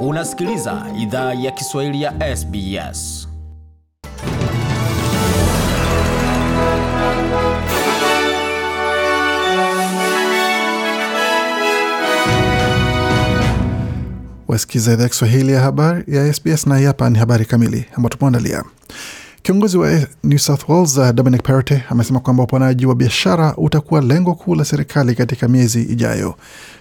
Unasikiliza idhaa ya Kiswahili ya SBS. Wasikiza idhaa ya Kiswahili ya habari ya SBS na hii hapa ni habari kamili ambayo tumeandalia. Kiongozi wa New South Wales uh, Dominic Perrottet amesema kwamba uponaji wa biashara utakuwa lengo kuu la serikali katika miezi ijayo.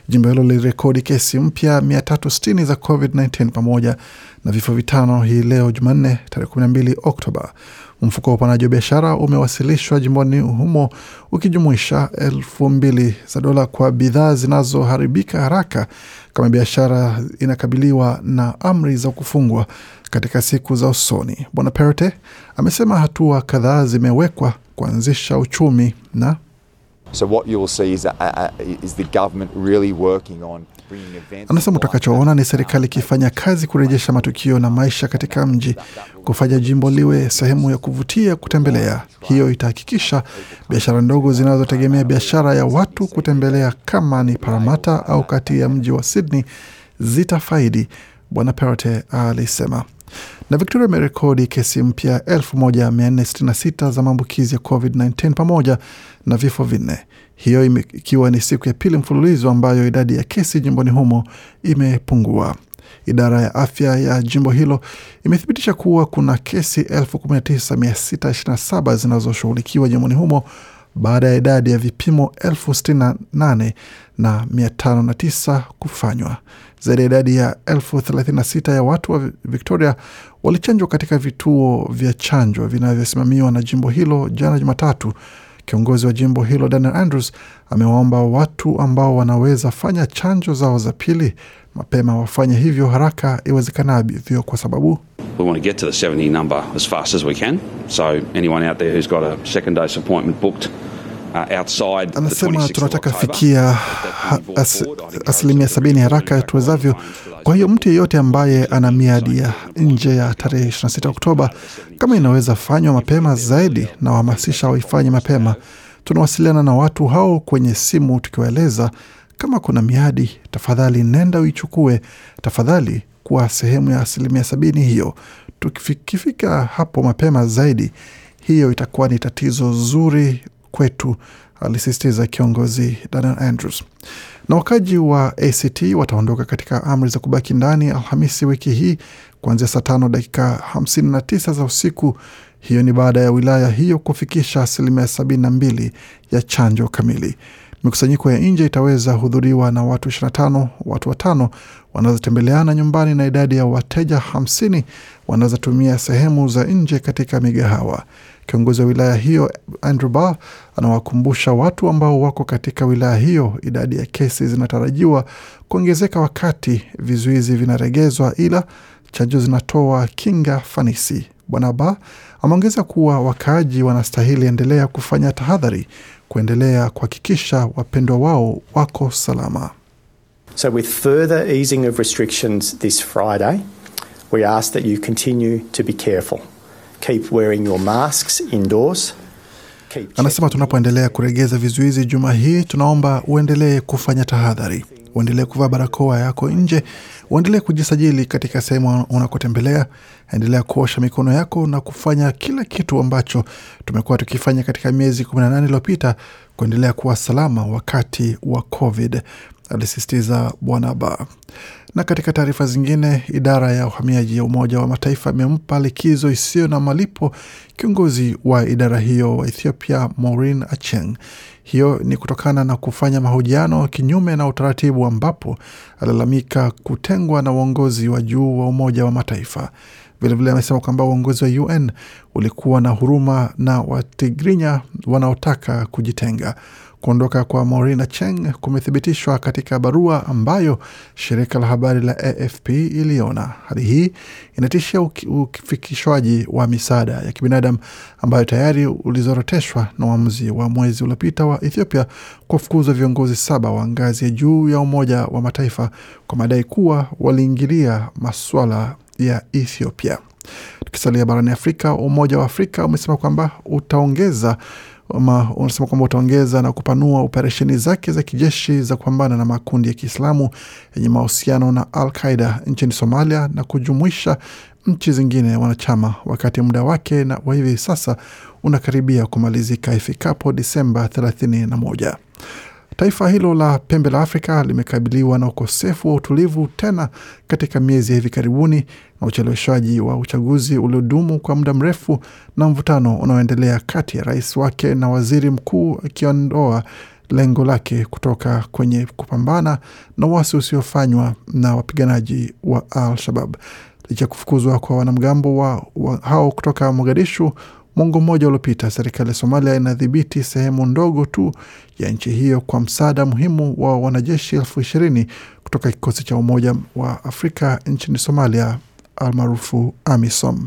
Jimbo hilo lilirekodi kesi mpya 360 za COVID-19 pamoja na vifo vitano hii leo Jumanne tarehe 12 Oktoba. Mfuko wa uponaji wa biashara umewasilishwa jimboni humo ukijumuisha elfu mbili za dola kwa bidhaa zinazoharibika haraka kama biashara inakabiliwa na amri za kufungwa katika siku za usoni. Bwana perote amesema hatua kadhaa zimewekwa kuanzisha uchumi na So what you'll see is, is the government really working on bringing events. Anasema utakachoona ni serikali ikifanya kazi kurejesha matukio na maisha katika mji, kufanya jimbo liwe sehemu ya kuvutia kutembelea. Hiyo itahakikisha biashara ndogo zinazotegemea biashara ya watu kutembelea kama ni Parramatta au kati ya mji wa Sydney zitafaidi, Bwana Perrottet alisema. Na Victoria imerekodi kesi mpya 1466 za maambukizi ya COVID-19 pamoja na vifo vinne, hiyo ikiwa ni siku ya pili mfululizo ambayo idadi ya kesi jimboni humo imepungua. Idara ya afya ya jimbo hilo imethibitisha kuwa kuna kesi 19627 zinazoshughulikiwa jimboni humo baada ya idadi ya vipimo 68 na 509 kufanywa. Zaidi ya idadi ya 36 ya watu wa Victoria walichanjwa katika vituo vya chanjo vinavyosimamiwa na jimbo hilo jana Jumatatu. Kiongozi wa jimbo hilo Daniel Andrews amewaomba watu ambao wanaweza fanya chanjo zao za pili mapema wafanye hivyo haraka iwezekanavyo, kwa sababu We want to get to the 70 number as as we can. So anasema tunataka fikia as, asilimia sabini haraka tuwezavyo. Kwa hiyo mtu yeyote ambaye ana miadi ya nje ya tarehe 26 Oktoba, kama inaweza fanywa mapema zaidi, na wahamasisha waifanye mapema. Tunawasiliana na watu hao kwenye simu tukiwaeleza kama kuna miadi, tafadhali nenda uichukue, tafadhali kuwa sehemu ya asilimia sabini hiyo. Tukifika hapo mapema zaidi, hiyo itakuwa ni tatizo zuri kwetu, alisisitiza kiongozi Daniel Andrews. Na wakaji wa ACT wataondoka katika amri za kubaki ndani Alhamisi wiki hii kuanzia saa tano dakika 59 za usiku. Hiyo ni baada ya wilaya hiyo kufikisha asilimia 72 ya chanjo kamili. Mikusanyiko ya nje itaweza hudhuriwa na watu 25, watu watano wanaweza tembeleana nyumbani na idadi ya wateja 50 wanaweza tumia sehemu za nje katika migahawa. Kiongozi wa wilaya hiyo Andrew Barr anawakumbusha watu ambao wako katika wilaya hiyo idadi ya kesi zinatarajiwa kuongezeka wakati vizuizi vinaregezwa, ila chanjo zinatoa kinga fanisi. Bwana Barr ameongeza kuwa wakaaji wanastahili endelea kufanya tahadhari, kuendelea kuhakikisha wapendwa wao wako salama. So, with further easing of restrictions this Friday, we ask that you continue to be careful. Keep wearing your masks indoors. Keep Anasema tunapoendelea kuregeza vizuizi juma hii, tunaomba uendelee kufanya tahadhari, uendelee kuvaa barakoa yako nje, uendelee kujisajili katika sehemu unakotembelea, endelea kuosha mikono yako na kufanya kila kitu ambacho tumekuwa tukifanya katika miezi 18 iliyopita kuendelea kuwa salama wakati wa COVID, alisisitiza Bwana Ba. Na katika taarifa zingine, idara ya uhamiaji ya Umoja wa Mataifa imempa likizo isiyo na malipo kiongozi wa idara hiyo wa Ethiopia, Maureen Acheng. Hiyo ni kutokana na kufanya mahojiano kinyume na utaratibu, ambapo alalamika kutengwa na uongozi wa juu wa Umoja wa Mataifa. Vilevile amesema kwamba uongozi wa UN ulikuwa na huruma na Watigrinya wanaotaka kujitenga. Kuondoka kwa Maureen Acheng kumethibitishwa katika barua ambayo shirika la habari la AFP iliona. Hali hii inatishia ufikishwaji wa misaada ya kibinadamu ambayo tayari ulizoroteshwa na uamuzi wa mwezi uliopita wa Ethiopia kufukuzwa viongozi saba wa ngazi ya juu ya Umoja wa Mataifa kwa madai kuwa waliingilia masuala ya Ethiopia. Tukisalia barani Afrika, Umoja wa Afrika umesema kwamba utaongeza unasema kwamba utaongeza na kupanua operesheni zake za kijeshi za kupambana na makundi ya Kiislamu yenye mahusiano na Al Qaida nchini Somalia na kujumuisha nchi zingine wanachama, wakati muda wake na wa hivi sasa unakaribia kumalizika ifikapo Disemba 31. Taifa hilo la pembe la Afrika limekabiliwa na ukosefu wa utulivu tena katika miezi ya hivi karibuni na ucheleweshaji wa uchaguzi uliodumu kwa muda mrefu na mvutano unaoendelea kati ya rais wake na waziri mkuu akiondoa lengo lake kutoka kwenye kupambana na uasi usiofanywa na wapiganaji wa Al-Shabab. Licha ya kufukuzwa kwa wanamgambo wa, wa hao kutoka Mogadishu mwongo mmoja uliopita, serikali ya Somalia inadhibiti sehemu ndogo tu ya nchi hiyo kwa msaada muhimu wa wanajeshi elfu ishirini kutoka kikosi cha Umoja wa Afrika nchini Somalia almaarufu AMISOM.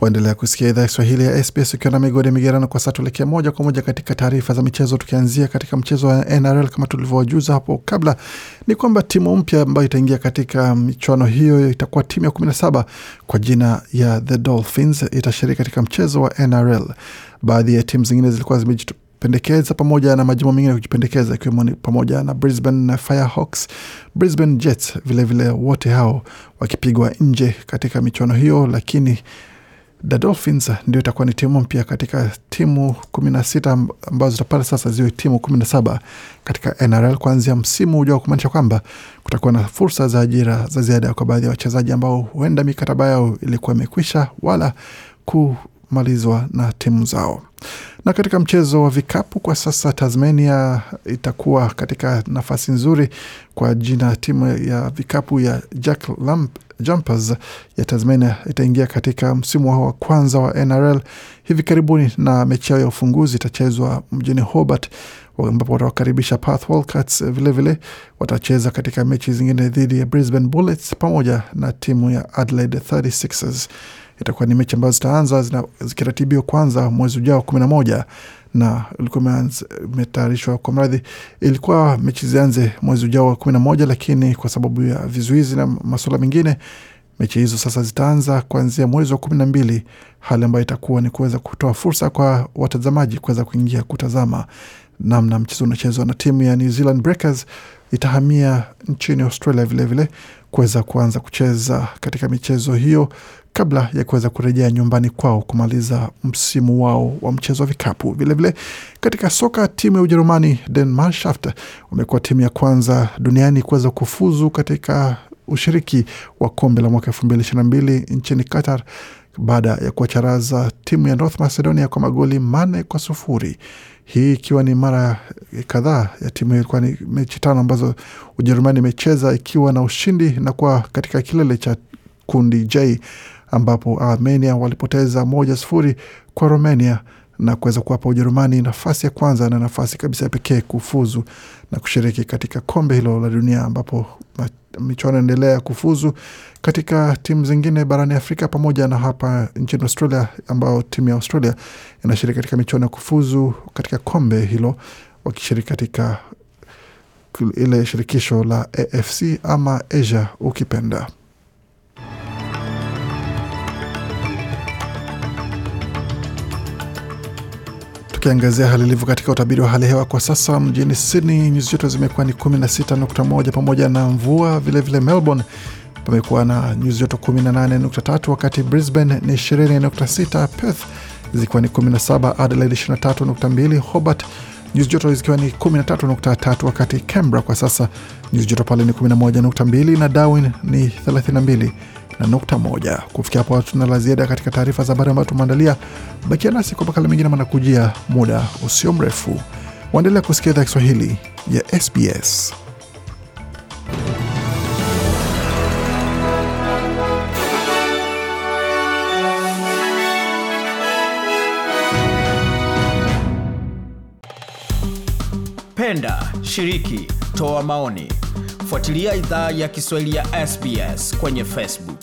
Waendelea kusikia idhaa Kiswahili ya SBS ukiwa na migodi migerano. Kwa sasa tuelekea moja kwa moja katika taarifa za michezo, tukianzia katika mchezo wa NRL. Kama tulivyowajuza hapo kabla, ni kwamba timu mpya ambayo itaingia katika michuano hiyo itakuwa timu ya kumi na saba kwa jina ya The Dolphins, itashiriki katika mchezo wa NRL. Baadhi ya timu zingine zilikuwa zimejipendekeza pamoja na majimbo mengine kujipendekeza, ikiwemo pamoja na Brisbane Firehawks, Brisbane Jets, vilevile vile wote hao wakipigwa nje katika michuano hiyo, lakini The Dolphins ndio itakuwa ni timu mpya katika timu kumi na sita ambazo zitapata sasa ziwe timu kumi na saba katika NRL kuanzia msimu ujao, kumaanisha kwamba kutakuwa na fursa za ajira za ziada kwa baadhi ya wachezaji ambao huenda mikataba yao ilikuwa imekwisha wala kumalizwa na timu zao. Na katika mchezo wa vikapu kwa sasa, Tasmania itakuwa katika nafasi nzuri kwa jina timu ya vikapu ya Jack Lamp Jumpers ya Tasmania itaingia katika msimu wao wa kwanza wa NRL hivi karibuni, na mechi yao ya ufunguzi itachezwa mjini Hobart ambapo watawakaribisha Perth Wildcats. Vilevile watacheza katika mechi zingine dhidi ya Brisbane Bullets pamoja na timu ya Adelaide 36ers. Itakuwa ni mechi ambazo zitaanza zikiratibiwa kwanza mwezi ujao kumi na moja na ilikuwa imetayarishwa kwa mradhi, ilikuwa mechi zianze mwezi ujao wa kumi na moja, lakini kwa sababu ya vizuizi na masuala mengine mechi hizo sasa zitaanza kuanzia mwezi wa kumi na mbili, hali ambayo itakuwa ni kuweza kutoa fursa kwa watazamaji kuweza kuingia kutazama namna mchezo unachezwa, na timu ya New Zealand Breakers itahamia nchini Australia vilevile kuweza kuanza kucheza katika michezo hiyo kabla ya kuweza kurejea nyumbani kwao kumaliza msimu wao wa mchezo wa vikapu. Vilevile katika soka, timu ya Ujerumani Den wamekuwa timu ya kwanza duniani kuweza kufuzu katika ushiriki wa kombe la mwaka elfu mbili ishirini na mbili nchini Qatar baada ya kuwacharaza timu ya North Macedonia kwa magoli manne kwa sufuri. Hii ikiwa ni mara kadhaa ya timu hiyo, ilikuwa ni mechi tano ambazo Ujerumani imecheza ikiwa na ushindi na kuwa katika kilele cha kundi J ambapo Armenia walipoteza moja sufuri kwa Romania na kuweza kuwapa Ujerumani nafasi ya kwanza na nafasi kabisa ya pekee kufuzu na kushiriki katika kombe hilo la dunia, ambapo michuano inaendelea kufuzu katika timu zingine barani Afrika pamoja na hapa nchini Australia, ambao timu ya Australia inashiriki katika michuano ya kufuzu katika kombe hilo wakishiriki katika ile shirikisho la AFC ama Asia ukipenda. Tukiangazia hali ilivyo katika utabiri wa hali hewa kwa sasa, mjini Sydney nyuzi joto zimekuwa ni 16.1 pamoja na mvua. Vilevile vile Melbourne pamekuwa na nyuzi joto 18.3, wakati Brisbane ni 20.6, Perth zikiwa ni 17, Adelaide 23.2, Hobart nyuzi joto zikiwa ni 13.3, wakati Canberra kwa sasa nyuzi joto pale ni 11.2 na Darwin ni 32 na nukta moja. Kufikia hapo hatuna la ziada katika taarifa za habari ambayo tumeandalia. Bakia nasi kwa makala mengine manakujia muda usio mrefu. Waendelea kusikia idhaa Kiswahili ya SBS. Penda, shiriki, toa maoni, fuatilia idhaa ya Kiswahili ya SBS kwenye Facebook.